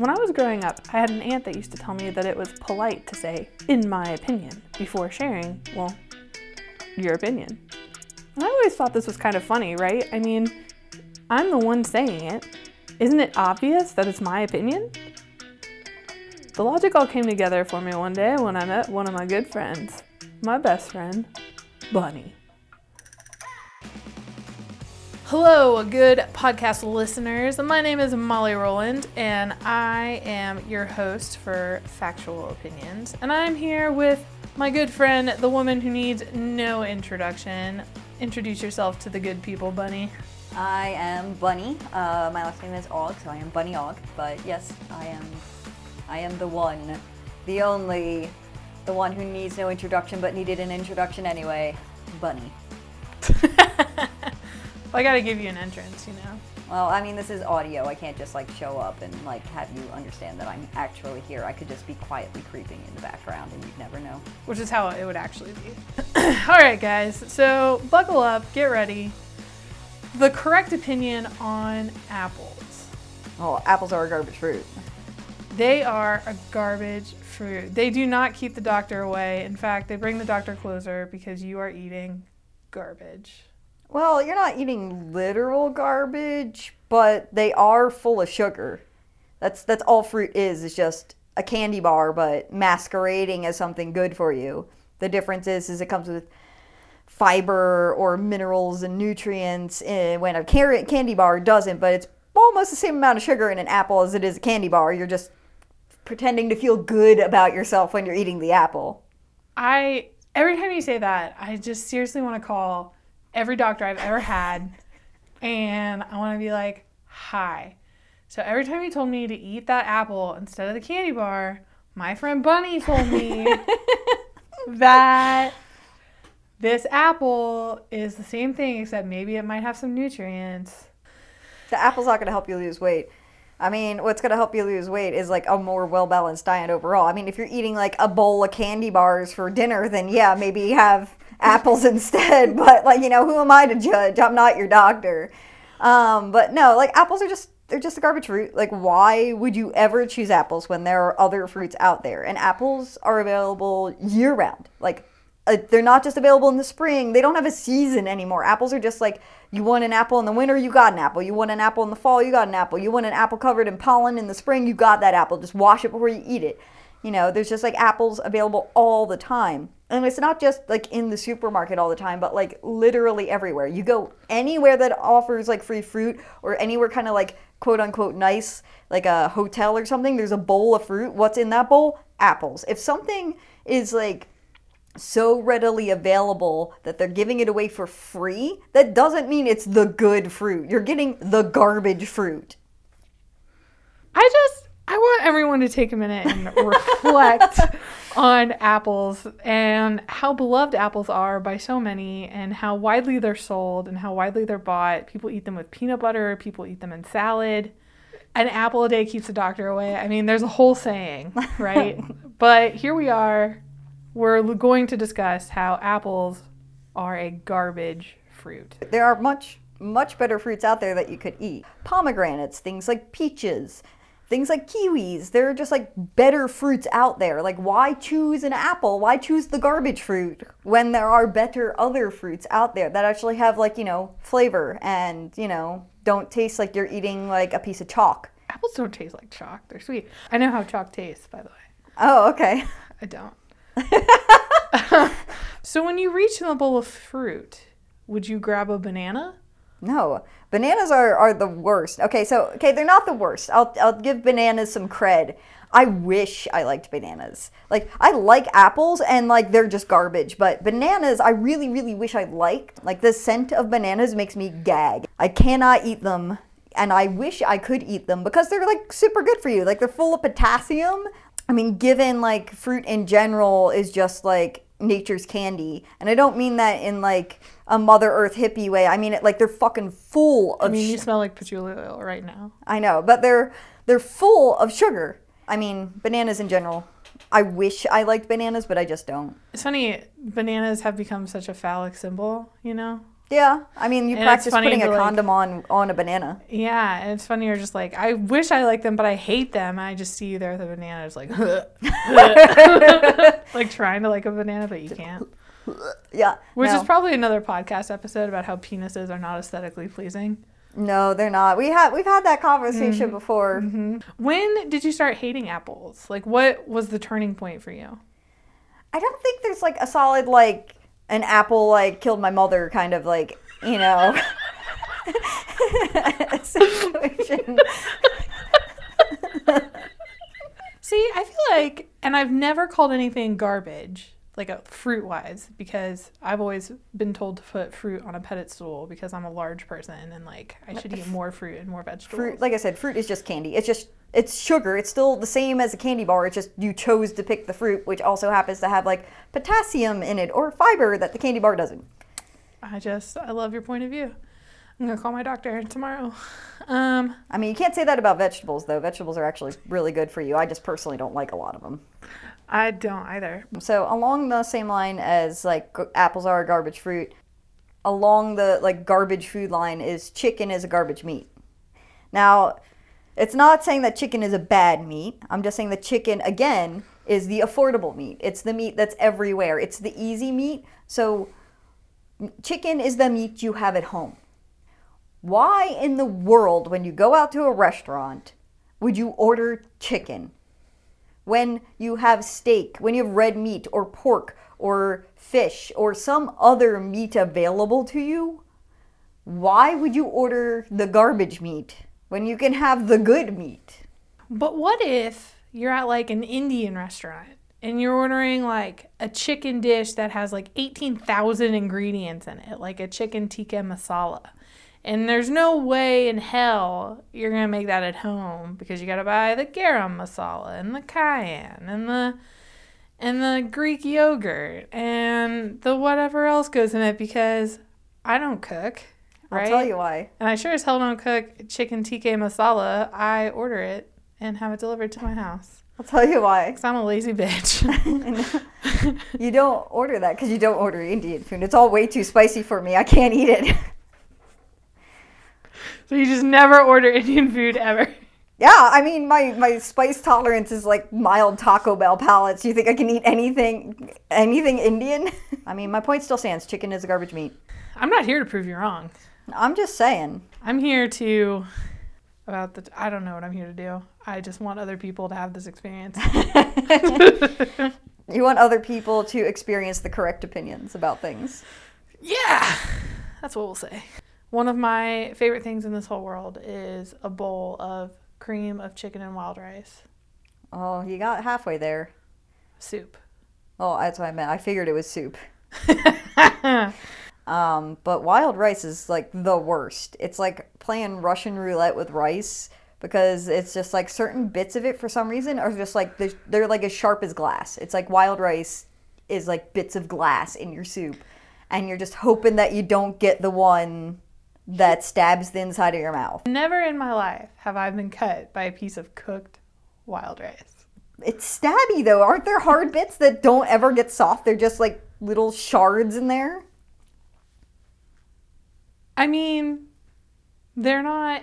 When I was growing up, I had an aunt that used to tell me that it was polite to say, in my opinion, before sharing, well, your opinion. And I always thought this was kind of funny, right? I mean, I'm the one saying it. Isn't it obvious that it's my opinion? The logic all came together for me one day when I met one of my good friends, my best friend, Bunny. Hello, good podcast listeners. My name is Molly Rowland, and I am your host for Factual Opinions. And I'm here with my good friend, the woman who needs no introduction. Introduce yourself to the good people, Bunny. I am Bunny. Uh, my last name is Og, so I am Bunny Og. But yes, I am. I am the one, the only, the one who needs no introduction but needed an introduction anyway. Bunny. I gotta give you an entrance, you know. Well, I mean, this is audio. I can't just like show up and like have you understand that I'm actually here. I could just be quietly creeping in the background and you'd never know. Which is how it would actually be. All right, guys. So buckle up, get ready. The correct opinion on apples. Well, apples are a garbage fruit. They are a garbage fruit. They do not keep the doctor away. In fact, they bring the doctor closer because you are eating garbage. Well, you're not eating literal garbage, but they are full of sugar. That's that's all fruit is. Is just a candy bar, but masquerading as something good for you. The difference is, is it comes with fiber or minerals and nutrients. eh, When a carrot candy bar doesn't, but it's almost the same amount of sugar in an apple as it is a candy bar. You're just pretending to feel good about yourself when you're eating the apple. I every time you say that, I just seriously want to call every doctor I've ever had and I want to be like, "Hi." So every time you told me to eat that apple instead of the candy bar, my friend Bunny told me that this apple is the same thing except maybe it might have some nutrients. the apple's not going to help you lose weight. I mean, what's going to help you lose weight is like a more well balanced diet overall. I mean, if you're eating like a bowl of candy bars for dinner, then yeah, maybe have apples instead. But like, you know, who am I to judge? I'm not your doctor. Um, but no, like apples are just they're just a garbage fruit. Like, why would you ever choose apples when there are other fruits out there? And apples are available year round. Like, uh, they're not just available in the spring. They don't have a season anymore. Apples are just like you want an apple in the winter, you got an apple. You want an apple in the fall, you got an apple. You want an apple covered in pollen in the spring, you got that apple. Just wash it before you eat it. You know, there's just like apples available all the time. And it's not just like in the supermarket all the time, but like literally everywhere. You go anywhere that offers like free fruit or anywhere kind of like quote unquote nice, like a hotel or something, there's a bowl of fruit. What's in that bowl? Apples. If something is like so readily available that they're giving it away for free, that doesn't mean it's the good fruit. You're getting the garbage fruit. I just I want everyone to take a minute and reflect on apples and how beloved apples are by so many and how widely they're sold and how widely they're bought. People eat them with peanut butter, people eat them in salad. An apple a day keeps the doctor away. I mean, there's a whole saying, right? but here we are. We're going to discuss how apples are a garbage fruit. There are much, much better fruits out there that you could eat. Pomegranates, things like peaches, things like kiwis. There are just like better fruits out there. Like, why choose an apple? Why choose the garbage fruit when there are better other fruits out there that actually have, like, you know, flavor and, you know, don't taste like you're eating like a piece of chalk? Apples don't taste like chalk. They're sweet. I know how chalk tastes, by the way. Oh, okay. I don't. so when you reach in the bowl of fruit, would you grab a banana? No, bananas are, are the worst. Okay, so okay, they're not the worst. I'll I'll give bananas some cred. I wish I liked bananas. Like I like apples and like they're just garbage, but bananas I really really wish I liked. Like the scent of bananas makes me gag. I cannot eat them and I wish I could eat them because they're like super good for you. Like they're full of potassium. I mean, given like fruit in general is just like nature's candy. And I don't mean that in like a Mother Earth hippie way. I mean it like they're fucking full of I mean, sh- you smell like patchouli oil right now. I know, but they're they're full of sugar. I mean, bananas in general. I wish I liked bananas, but I just don't. It's funny, bananas have become such a phallic symbol, you know? Yeah, I mean, you And practice putting a like- condom on on a banana. Yeah, and it's funny. You're just like, I wish I liked them, but I hate them. I just see you there with a banana, it's like, like trying to like a banana, but you can't. Yeah, Which no. is probably another podcast episode about how penises are not aesthetically pleasing. no, they're not. We had we've had that conversation Mm-hmm. before. When did you start hating apples? Like, what was the turning point for you? I don't think there's like a solid like an apple like killed my mother kind of like you know situation. See, I feel like, and I've never called anything garbage, like a fruit wise, because I've always been told to put fruit on a pedestal because I'm a large person and like I should eat more fruit and more vegetables. Fruit, like I said, fruit is just candy. It's just it's sugar. It's still the same as a candy bar. It's just you chose to pick the fruit, which also happens to have like potassium in it or fiber that the candy bar doesn't. I just, I love your point of view. I'm gonna call my doctor tomorrow. Um, I mean, you can't say that about vegetables though. Vegetables are actually really good for you. I just personally don't like a lot of them. I don't either. So along the same line as like apples are a garbage fruit, along the like garbage food line is chicken is a garbage meat. Now, it's not saying that chicken is a bad meat. I'm just saying that chicken again is the affordable meat. It's the meat that's everywhere. It's the easy meat. So chicken is the meat you have at home. Why in the world when you go out to a restaurant would you order chicken? When you have steak, when you have red meat or pork or fish or some other meat available to you, why would you order the garbage meat when you can have the good meat? But what if you're at like an Indian restaurant and you're ordering like a chicken dish that has like 18,000 ingredients in it, like a chicken tikka masala? And there's no way in hell you're going to make that at home because you got to buy the garam masala and the cayenne and the and the Greek yogurt and the whatever else goes in it because I don't cook, right? I'll tell you why. And I sure as hell don't cook chicken tikka masala. I order it and have it delivered to my house. I'll tell you why. Because I'm a lazy bitch. You don't order that because you don't order Indian food. It's all way too spicy for me. I can't eat it. so you just never order Indian food ever. yeah, I mean, my, my spice tolerance is like mild Taco Bell palates. You think I can eat anything anything Indian? I mean, my point still stands. Chicken is a garbage meat. I'm not here to prove you wrong. I'm just saying. I'm here to about the I don't know what I'm here to do. I just want other people to have this experience. You want other people to experience the correct opinions about things. yeah. That's what we'll say. One of my favorite things in this whole world is a bowl of cream of chicken and wild rice Oh, you got halfway there. soup. Oh, that's what I meant. I figured it was soup. Um, but wild rice is like the worst. It's like playing Russian roulette with rice because it's just like certain bits of it for some reason are just like they're, they're like as sharp as glass. It's like wild rice is like bits of glass in your soup, and you're just hoping that you don't get the one that stabs the inside of your mouth. Never in my life have I been cut by a piece of cooked wild rice. It's stabby though. Aren't there hard bits that don't ever get soft? They're just like little shards in there. I mean, they're not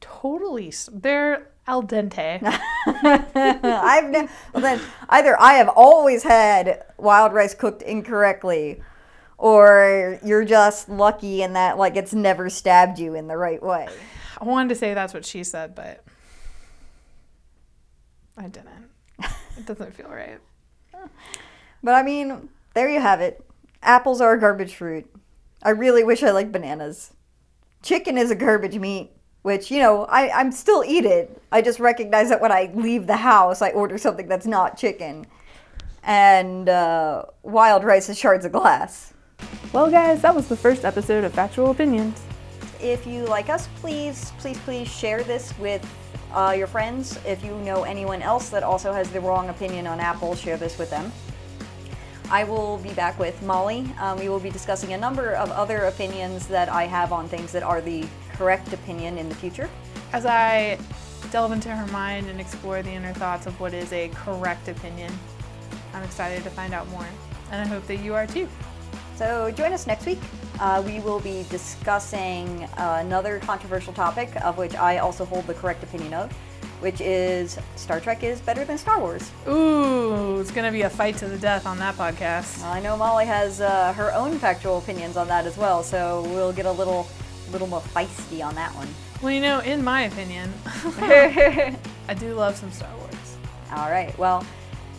totally. They're al dente. I've ne- well then either I have always had wild rice cooked incorrectly, or you're just lucky in that like it's never stabbed you in the right way. I wanted to say that's what she said, but I didn't. It doesn't feel right. But I mean, there you have it. Apples are a garbage fruit. I really wish I liked bananas. Chicken is a garbage meat, which you know I I'm still eat it. I just recognize that when I leave the house, I order something that's not chicken. And uh, wild rice is shards of glass. Well, guys, that was the first episode of Factual Opinions. If you like us, please, please, please share this with uh, your friends. If you know anyone else that also has the wrong opinion on Apple, share this with them. I will be back with Molly. Um, we will be discussing a number of other opinions that I have on things that are the correct opinion in the future. As I delve into her mind and explore the inner thoughts of what is a correct opinion, I'm excited to find out more, and I hope that you are too. So join us next week. Uh, we will be discussing uh, another controversial topic of which I also hold the correct opinion of, which is Star Trek is better than Star Wars. Ooh, it's gonna be a fight to the death on that podcast. I know Molly has uh, her own factual opinions on that as well, so we'll get a little, little more feisty on that one. Well, you know, in my opinion, I do love some Star Wars. All right. Well,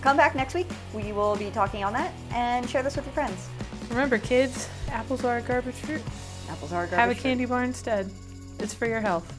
come back next week. We will be talking on that and share this with your friends. Remember, kids, apples are a garbage fruit. Apples are garbage. Have a fruit. candy bar instead. It's for your health.